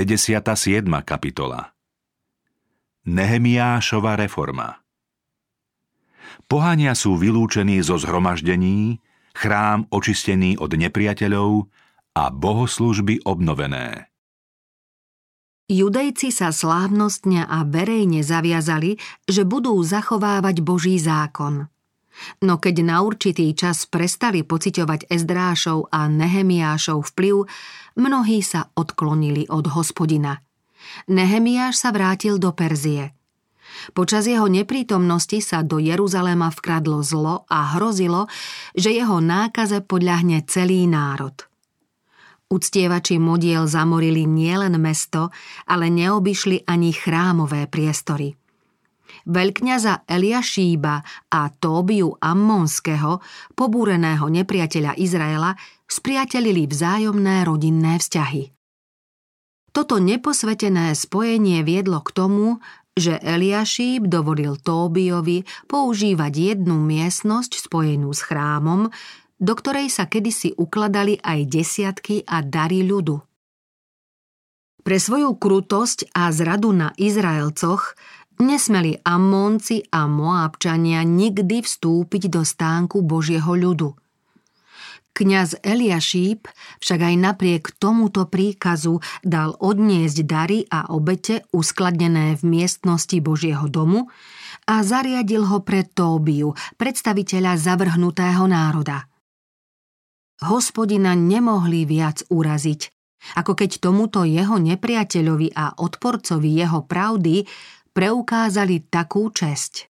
57. kapitola Nehemiášova reforma Pohania sú vylúčení zo zhromaždení, chrám očistený od nepriateľov a bohoslužby obnovené. Judejci sa slávnostne a verejne zaviazali, že budú zachovávať Boží zákon. No keď na určitý čas prestali pociťovať Ezdrášov a Nehemiášov vplyv, mnohí sa odklonili od hospodina. Nehemiáš sa vrátil do Perzie. Počas jeho neprítomnosti sa do Jeruzalema vkradlo zlo a hrozilo, že jeho nákaze podľahne celý národ. Uctievači modiel zamorili nielen mesto, ale neobyšli ani chrámové priestory. Veľkňaza Eliašíba a Tóbiu Ammonského, pobúreného nepriateľa Izraela, spriatelili vzájomné rodinné vzťahy. Toto neposvetené spojenie viedlo k tomu, že Eliašíb dovolil Tóbiovi používať jednu miestnosť spojenú s chrámom, do ktorej sa kedysi ukladali aj desiatky a dary ľudu. Pre svoju krutosť a zradu na Izraelcoch nesmeli Ammónci a Moábčania nikdy vstúpiť do stánku Božieho ľudu. Kňaz Eliašíp však aj napriek tomuto príkazu dal odniesť dary a obete uskladnené v miestnosti Božieho domu a zariadil ho pre Tóbiu, predstaviteľa zavrhnutého národa. Hospodina nemohli viac uraziť, ako keď tomuto jeho nepriateľovi a odporcovi jeho pravdy preukázali takú česť.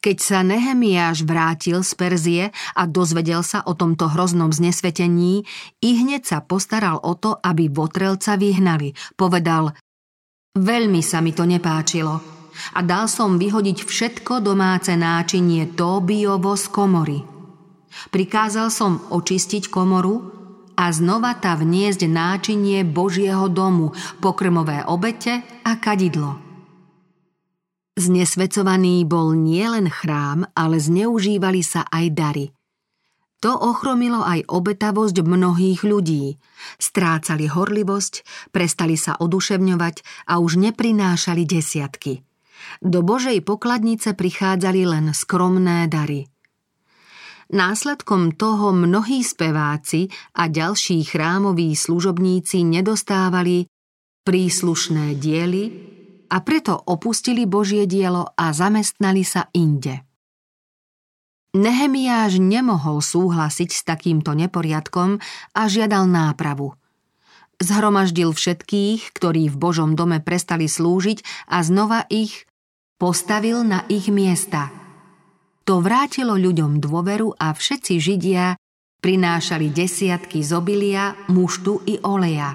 Keď sa Nehemiáš vrátil z Perzie a dozvedel sa o tomto hroznom znesvetení, i hneď sa postaral o to, aby Votrelca vyhnali. Povedal, veľmi sa mi to nepáčilo a dal som vyhodiť všetko domáce náčinie Tóbiovo z komory. Prikázal som očistiť komoru a znova ta vniesť náčinie Božieho domu, pokrmové obete a kadidlo. Znesvecovaný bol nielen chrám, ale zneužívali sa aj dary. To ochromilo aj obetavosť mnohých ľudí. Strácali horlivosť, prestali sa oduševňovať a už neprinášali desiatky. Do Božej pokladnice prichádzali len skromné dary. Následkom toho mnohí speváci a ďalší chrámoví služobníci nedostávali príslušné diely, a preto opustili Božie dielo a zamestnali sa inde. Nehemiáš nemohol súhlasiť s takýmto neporiadkom a žiadal nápravu. Zhromaždil všetkých, ktorí v Božom dome prestali slúžiť a znova ich postavil na ich miesta. To vrátilo ľuďom dôveru a všetci Židia prinášali desiatky zobilia, muštu i oleja.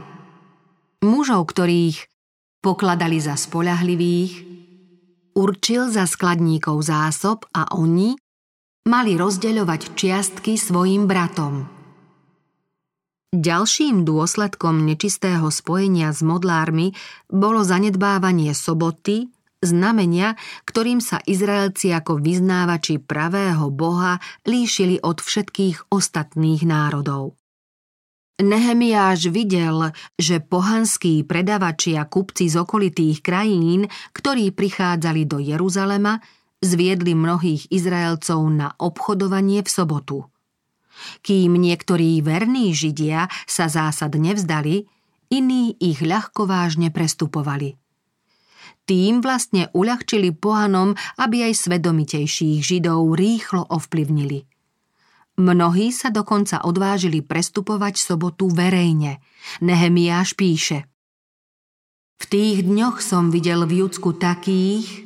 Mužov, ktorých pokladali za spoľahlivých, určil za skladníkov zásob a oni mali rozdeľovať čiastky svojim bratom. Ďalším dôsledkom nečistého spojenia s modlármi bolo zanedbávanie soboty, znamenia, ktorým sa Izraelci ako vyznávači pravého Boha líšili od všetkých ostatných národov. Nehemiáš videl, že pohanskí predavači a kupci z okolitých krajín, ktorí prichádzali do Jeruzalema, zviedli mnohých Izraelcov na obchodovanie v sobotu. Kým niektorí verní Židia sa zásad nevzdali, iní ich ľahko vážne prestupovali. Tým vlastne uľahčili pohanom, aby aj svedomitejších Židov rýchlo ovplyvnili – Mnohí sa dokonca odvážili prestupovať sobotu verejne. Nehemiáš píše V tých dňoch som videl v Judsku takých,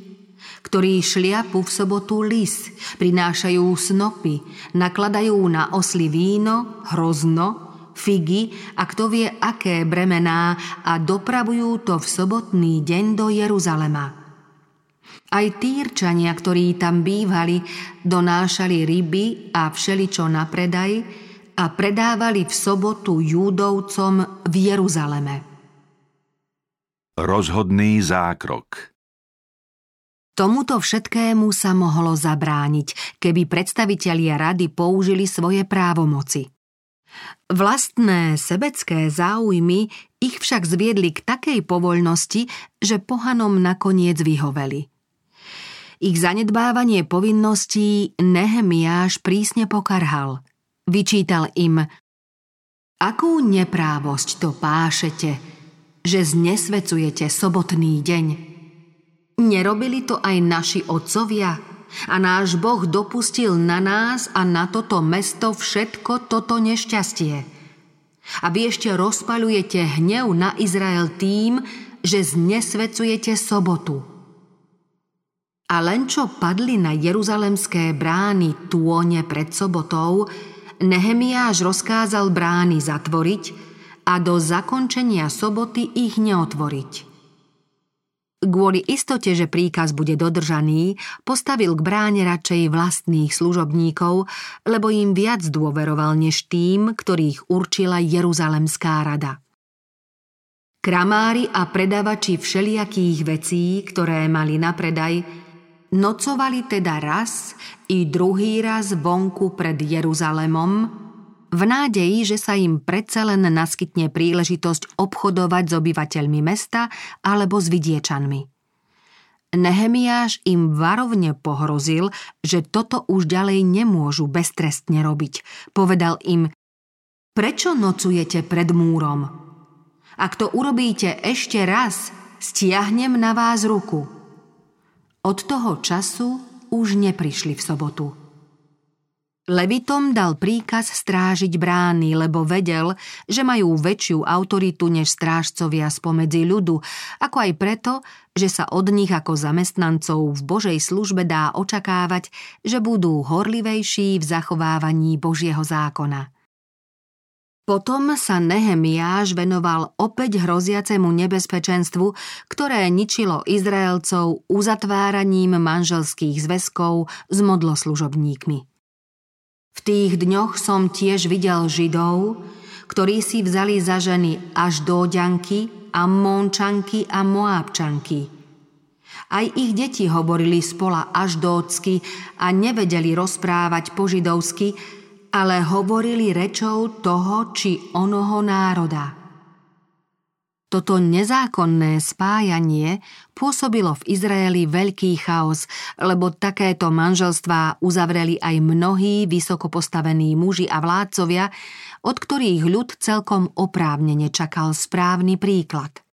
ktorí šliapu v sobotu lis, prinášajú snopy, nakladajú na osly víno, hrozno, figy a kto vie aké bremená a dopravujú to v sobotný deň do Jeruzalema. Aj týrčania, ktorí tam bývali, donášali ryby a všeličo na predaj a predávali v sobotu júdovcom v Jeruzaleme. Rozhodný zákrok Tomuto všetkému sa mohlo zabrániť, keby predstavitelia rady použili svoje právomoci. Vlastné sebecké záujmy ich však zviedli k takej povoľnosti, že pohanom nakoniec vyhoveli. Ich zanedbávanie povinností Nehemiáš prísne pokarhal. Vyčítal im Akú neprávosť to pášete, že znesvecujete sobotný deň? Nerobili to aj naši otcovia? A náš Boh dopustil na nás a na toto mesto všetko toto nešťastie. A vy ešte rozpaľujete hnev na Izrael tým, že znesvecujete sobotu. A len čo padli na jeruzalemské brány tône pred sobotou, Nehemiáš rozkázal brány zatvoriť a do zakončenia soboty ich neotvoriť. Kvôli istote, že príkaz bude dodržaný, postavil k bráne radšej vlastných služobníkov, lebo im viac dôveroval než tým, ktorých určila Jeruzalemská rada. Kramári a predavači všelijakých vecí, ktoré mali na predaj, nocovali teda raz i druhý raz vonku pred Jeruzalemom, v nádeji, že sa im predsa len naskytne príležitosť obchodovať s obyvateľmi mesta alebo s vidiečanmi. Nehemiáš im varovne pohrozil, že toto už ďalej nemôžu beztrestne robiť. Povedal im, prečo nocujete pred múrom? Ak to urobíte ešte raz, stiahnem na vás ruku. Od toho času už neprišli v sobotu. Levitom dal príkaz strážiť brány, lebo vedel, že majú väčšiu autoritu než strážcovia spomedzi ľudu, ako aj preto, že sa od nich ako zamestnancov v Božej službe dá očakávať, že budú horlivejší v zachovávaní Božieho zákona. Potom sa Nehemiáš venoval opäť hroziacemu nebezpečenstvu, ktoré ničilo Izraelcov uzatváraním manželských zväzkov s modloslužobníkmi. V tých dňoch som tiež videl Židov, ktorí si vzali za ženy až dóďanky, Ammončanky a Moábčanky. Aj ich deti hovorili spola až dócky a nevedeli rozprávať po židovsky, ale hovorili rečou toho či onoho národa. Toto nezákonné spájanie pôsobilo v Izraeli veľký chaos, lebo takéto manželstvá uzavreli aj mnohí vysoko postavení muži a vládcovia, od ktorých ľud celkom oprávne nečakal správny príklad.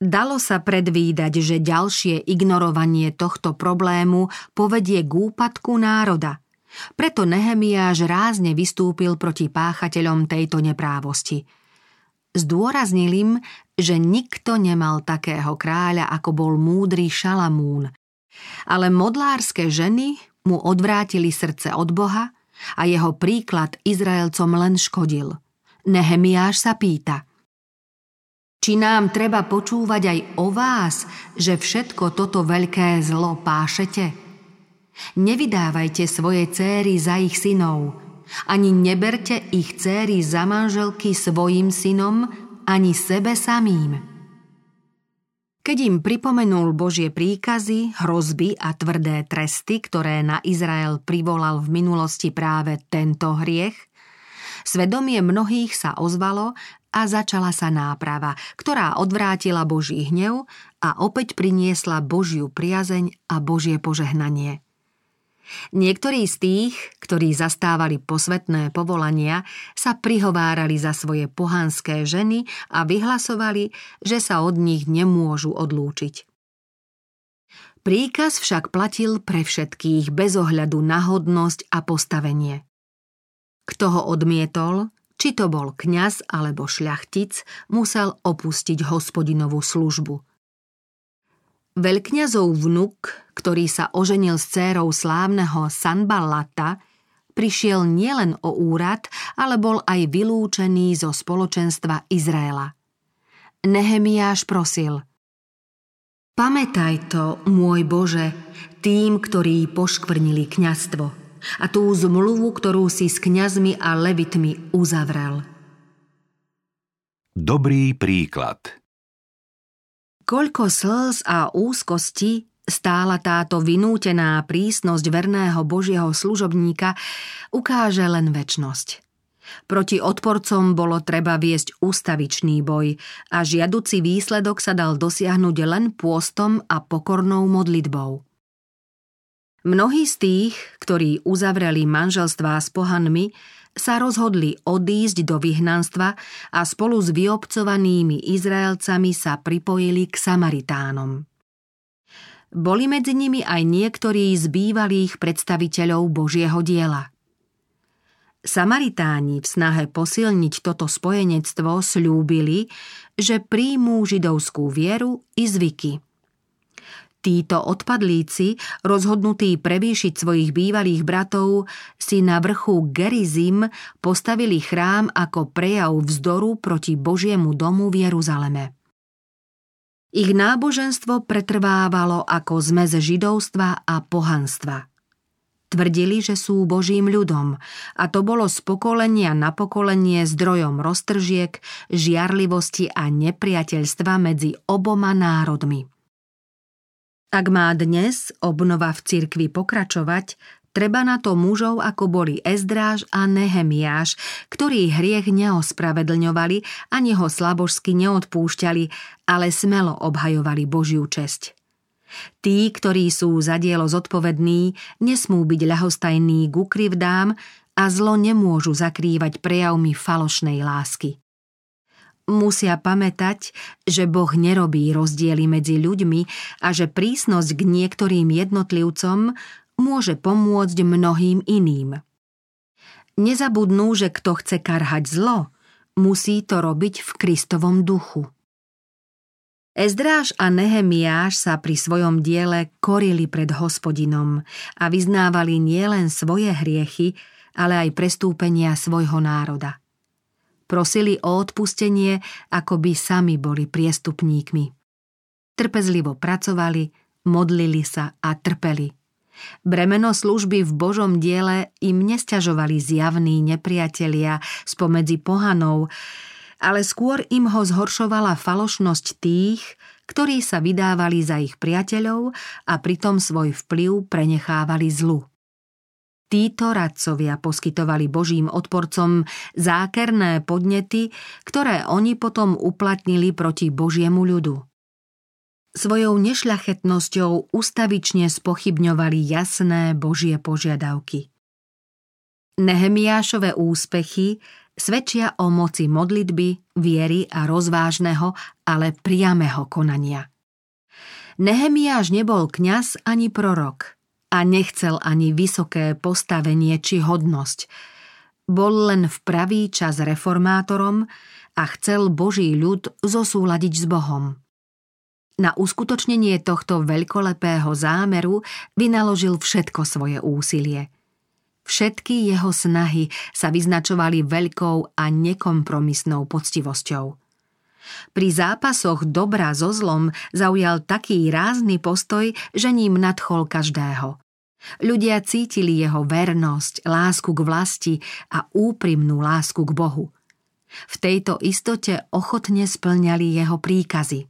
Dalo sa predvídať, že ďalšie ignorovanie tohto problému povedie k úpadku národa. Preto Nehemiáš rázne vystúpil proti páchateľom tejto neprávosti – Zdôraznil im, že nikto nemal takého kráľa, ako bol múdry Šalamún. Ale modlárske ženy mu odvrátili srdce od Boha a jeho príklad Izraelcom len škodil. Nehemiáš sa pýta – či nám treba počúvať aj o vás, že všetko toto veľké zlo pášete? Nevydávajte svoje céry za ich synov, ani neberte ich céry za manželky svojim synom, ani sebe samým. Keď im pripomenul Božie príkazy, hrozby a tvrdé tresty, ktoré na Izrael privolal v minulosti práve tento hriech, svedomie mnohých sa ozvalo a začala sa náprava, ktorá odvrátila Boží hnev a opäť priniesla Božiu priazeň a Božie požehnanie. Niektorí z tých, ktorí zastávali posvetné povolania, sa prihovárali za svoje pohanské ženy a vyhlasovali, že sa od nich nemôžu odlúčiť. Príkaz však platil pre všetkých bez ohľadu na hodnosť a postavenie. Kto ho odmietol, či to bol kňaz alebo šľachtic, musel opustiť hospodinovú službu – Veľkňazov vnuk, ktorý sa oženil s cérou slávneho Sanballata, prišiel nielen o úrad, ale bol aj vylúčený zo spoločenstva Izraela. Nehemiáš prosil Pamätaj to, môj Bože, tým, ktorí poškvrnili kňastvo a tú zmluvu, ktorú si s kňazmi a levitmi uzavrel. Dobrý príklad – Koľko slz a úzkosti stála táto vynútená prísnosť verného Božieho služobníka, ukáže len väčnosť. Proti odporcom bolo treba viesť ústavičný boj a žiaduci výsledok sa dal dosiahnuť len pôstom a pokornou modlitbou. Mnohí z tých, ktorí uzavreli manželstvá s pohanmi, sa rozhodli odísť do vyhnanstva a spolu s vyobcovanými Izraelcami sa pripojili k Samaritánom. Boli medzi nimi aj niektorí z bývalých predstaviteľov Božieho diela. Samaritáni v snahe posilniť toto spojenectvo slúbili, že príjmú židovskú vieru i zvyky. Títo odpadlíci, rozhodnutí prevýšiť svojich bývalých bratov, si na vrchu Gerizim postavili chrám ako prejav vzdoru proti Božiemu domu v Jeruzaleme. Ich náboženstvo pretrvávalo ako zmez židovstva a pohanstva. Tvrdili, že sú Božím ľudom a to bolo z pokolenia na pokolenie zdrojom roztržiek, žiarlivosti a nepriateľstva medzi oboma národmi. Ak má dnes obnova v cirkvi pokračovať, treba na to mužov ako boli Ezdráž a Nehemiáš, ktorí hriech neospravedlňovali ani ho slabožsky neodpúšťali, ale smelo obhajovali Božiu česť. Tí, ktorí sú za dielo zodpovední, nesmú byť ľahostajní k ukrivdám a zlo nemôžu zakrývať prejavmi falošnej lásky. Musia pamätať, že Boh nerobí rozdiely medzi ľuďmi a že prísnosť k niektorým jednotlivcom môže pomôcť mnohým iným. Nezabudnú, že kto chce karhať zlo, musí to robiť v Kristovom duchu. Ezdráž a Nehemiáš sa pri svojom diele korili pred hospodinom a vyznávali nielen svoje hriechy, ale aj prestúpenia svojho národa. Prosili o odpustenie, ako by sami boli priestupníkmi. Trpezlivo pracovali, modlili sa a trpeli. Bremeno služby v Božom diele im nesťažovali zjavní nepriatelia spomedzi pohanov, ale skôr im ho zhoršovala falošnosť tých, ktorí sa vydávali za ich priateľov a pritom svoj vplyv prenechávali zlu. Títo radcovia poskytovali Božím odporcom zákerné podnety, ktoré oni potom uplatnili proti Božiemu ľudu. Svojou nešľachetnosťou ustavične spochybňovali jasné Božie požiadavky. Nehemiášové úspechy svedčia o moci modlitby, viery a rozvážneho, ale priamého konania. Nehemiáš nebol kňaz ani prorok – a nechcel ani vysoké postavenie či hodnosť. Bol len v pravý čas reformátorom a chcel Boží ľud zosúladiť s Bohom. Na uskutočnenie tohto veľkolepého zámeru vynaložil všetko svoje úsilie. Všetky jeho snahy sa vyznačovali veľkou a nekompromisnou poctivosťou. Pri zápasoch dobra so zlom zaujal taký rázny postoj, že ním nadchol každého. Ľudia cítili jeho vernosť, lásku k vlasti a úprimnú lásku k Bohu. V tejto istote ochotne splňali jeho príkazy.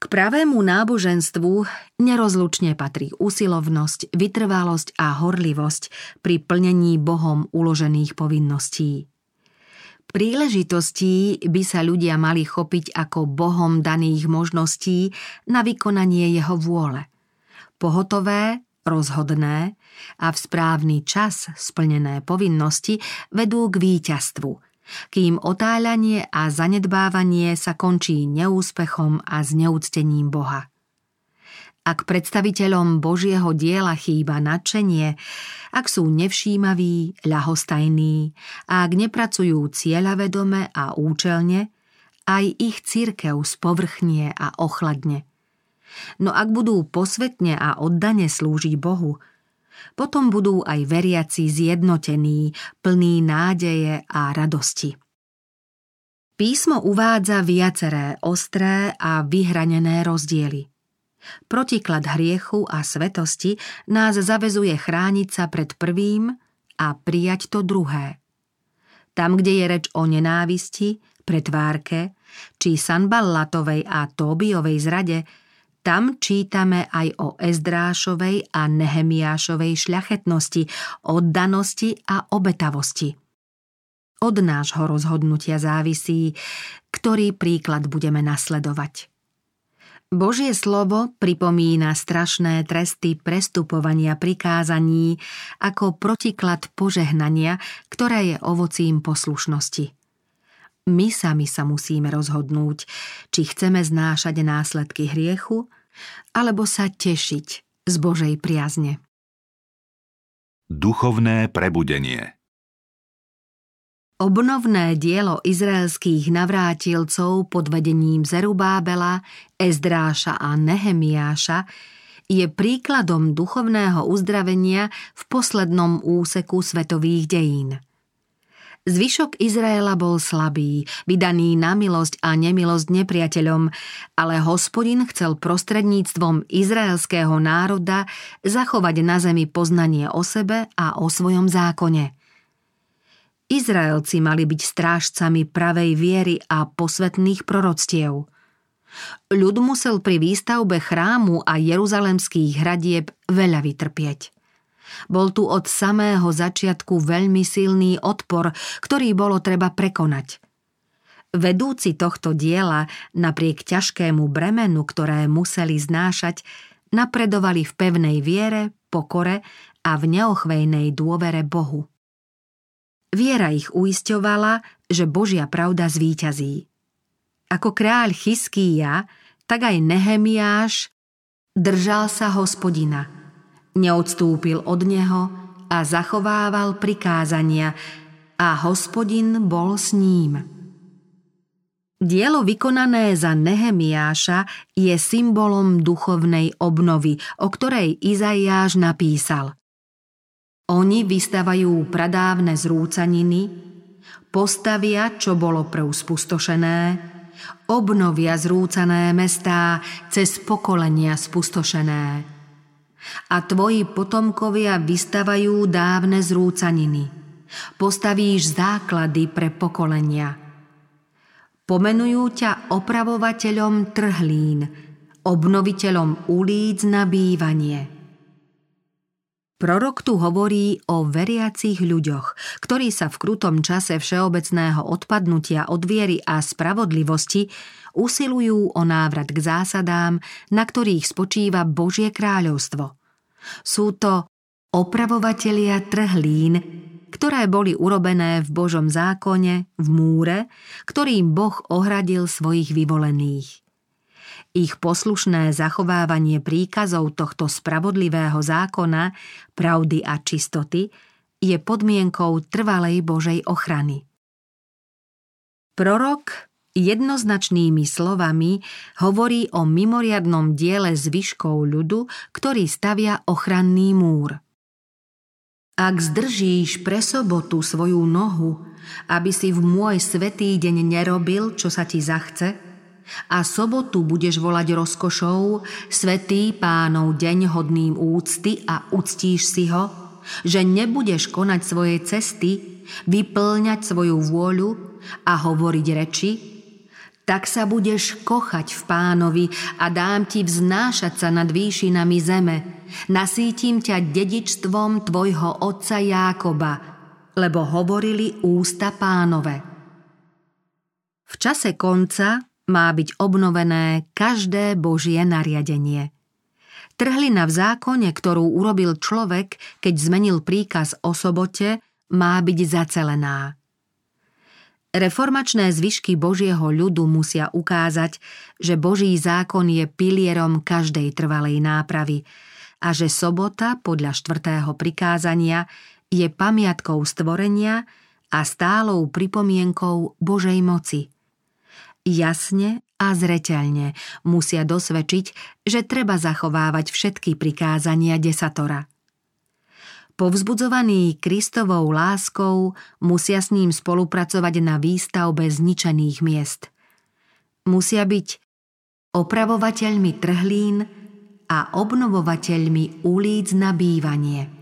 K pravému náboženstvu nerozlučne patrí usilovnosť, vytrvalosť a horlivosť pri plnení Bohom uložených povinností. Príležitostí by sa ľudia mali chopiť ako Bohom daných možností na vykonanie jeho vôle. Pohotové rozhodné a v správny čas splnené povinnosti vedú k víťazstvu, kým otáľanie a zanedbávanie sa končí neúspechom a zneúctením Boha. Ak predstaviteľom Božieho diela chýba nadšenie, ak sú nevšímaví, ľahostajní a ak nepracujú cieľavedome a účelne, aj ich církev spovrchnie a ochladne – No ak budú posvetne a oddane slúžiť Bohu, potom budú aj veriaci zjednotení, plní nádeje a radosti. Písmo uvádza viaceré ostré a vyhranené rozdiely. Protiklad hriechu a svetosti nás zavezuje chrániť sa pred prvým a prijať to druhé. Tam, kde je reč o nenávisti, pretvárke, či Sanballatovej a Tóbiovej zrade, tam čítame aj o Ezdrášovej a Nehemiášovej šľachetnosti, oddanosti a obetavosti. Od nášho rozhodnutia závisí, ktorý príklad budeme nasledovať. Božie slovo pripomína strašné tresty prestupovania prikázaní ako protiklad požehnania, ktoré je ovocím poslušnosti. My sami sa musíme rozhodnúť, či chceme znášať následky hriechu, alebo sa tešiť z Božej priazne. Duchovné prebudenie Obnovné dielo izraelských navrátilcov pod vedením Zerubábela, Ezdráša a Nehemiáša je príkladom duchovného uzdravenia v poslednom úseku svetových dejín. Zvyšok Izraela bol slabý, vydaný na milosť a nemilosť nepriateľom, ale hospodin chcel prostredníctvom izraelského národa zachovať na zemi poznanie o sebe a o svojom zákone – Izraelci mali byť strážcami pravej viery a posvetných proroctiev. Ľud musel pri výstavbe chrámu a jeruzalemských hradieb veľa vytrpieť. Bol tu od samého začiatku veľmi silný odpor, ktorý bolo treba prekonať. Vedúci tohto diela, napriek ťažkému bremenu, ktoré museli znášať, napredovali v pevnej viere, pokore a v neochvejnej dôvere Bohu. Viera ich uisťovala, že Božia pravda zvíťazí. Ako kráľ Chyskýja, tak aj Nehemiáš držal sa hospodina, neodstúpil od neho a zachovával prikázania a hospodin bol s ním. Dielo vykonané za Nehemiáša je symbolom duchovnej obnovy, o ktorej Izaiáš napísal. Oni vystavajú pradávne zrúcaniny, postavia, čo bolo prv spustošené, obnovia zrúcané mestá cez pokolenia spustošené. A tvoji potomkovia vystavajú dávne zrúcaniny. Postavíš základy pre pokolenia. Pomenujú ťa opravovateľom trhlín, obnoviteľom ulíc na bývanie – Prorok tu hovorí o veriacich ľuďoch, ktorí sa v krutom čase všeobecného odpadnutia od viery a spravodlivosti usilujú o návrat k zásadám, na ktorých spočíva Božie kráľovstvo. Sú to opravovatelia trhlín, ktoré boli urobené v Božom zákone, v múre, ktorým Boh ohradil svojich vyvolených. Ich poslušné zachovávanie príkazov tohto spravodlivého zákona, pravdy a čistoty je podmienkou trvalej Božej ochrany. Prorok jednoznačnými slovami hovorí o mimoriadnom diele zvyškov ľudu, ktorý stavia ochranný múr. Ak zdržíš pre sobotu svoju nohu, aby si v môj svetý deň nerobil, čo sa ti zachce – a sobotu budeš volať rozkošou, svetý pánov deň hodným úcty a uctíš si ho, že nebudeš konať svoje cesty, vyplňať svoju vôľu a hovoriť reči, tak sa budeš kochať v pánovi a dám ti vznášať sa nad výšinami zeme. Nasítim ťa dedičstvom tvojho otca Jákoba, lebo hovorili ústa pánove. V čase konca má byť obnovené každé Božie nariadenie. Trhlina v zákone, ktorú urobil človek, keď zmenil príkaz o sobote, má byť zacelená. Reformačné zvyšky Božieho ľudu musia ukázať, že Boží zákon je pilierom každej trvalej nápravy a že sobota podľa štvrtého prikázania je pamiatkou stvorenia a stálou pripomienkou Božej moci – jasne a zreteľne musia dosvedčiť, že treba zachovávať všetky prikázania desatora. Povzbudzovaní Kristovou láskou musia s ním spolupracovať na výstavbe zničených miest. Musia byť opravovateľmi trhlín a obnovovateľmi ulíc na bývanie –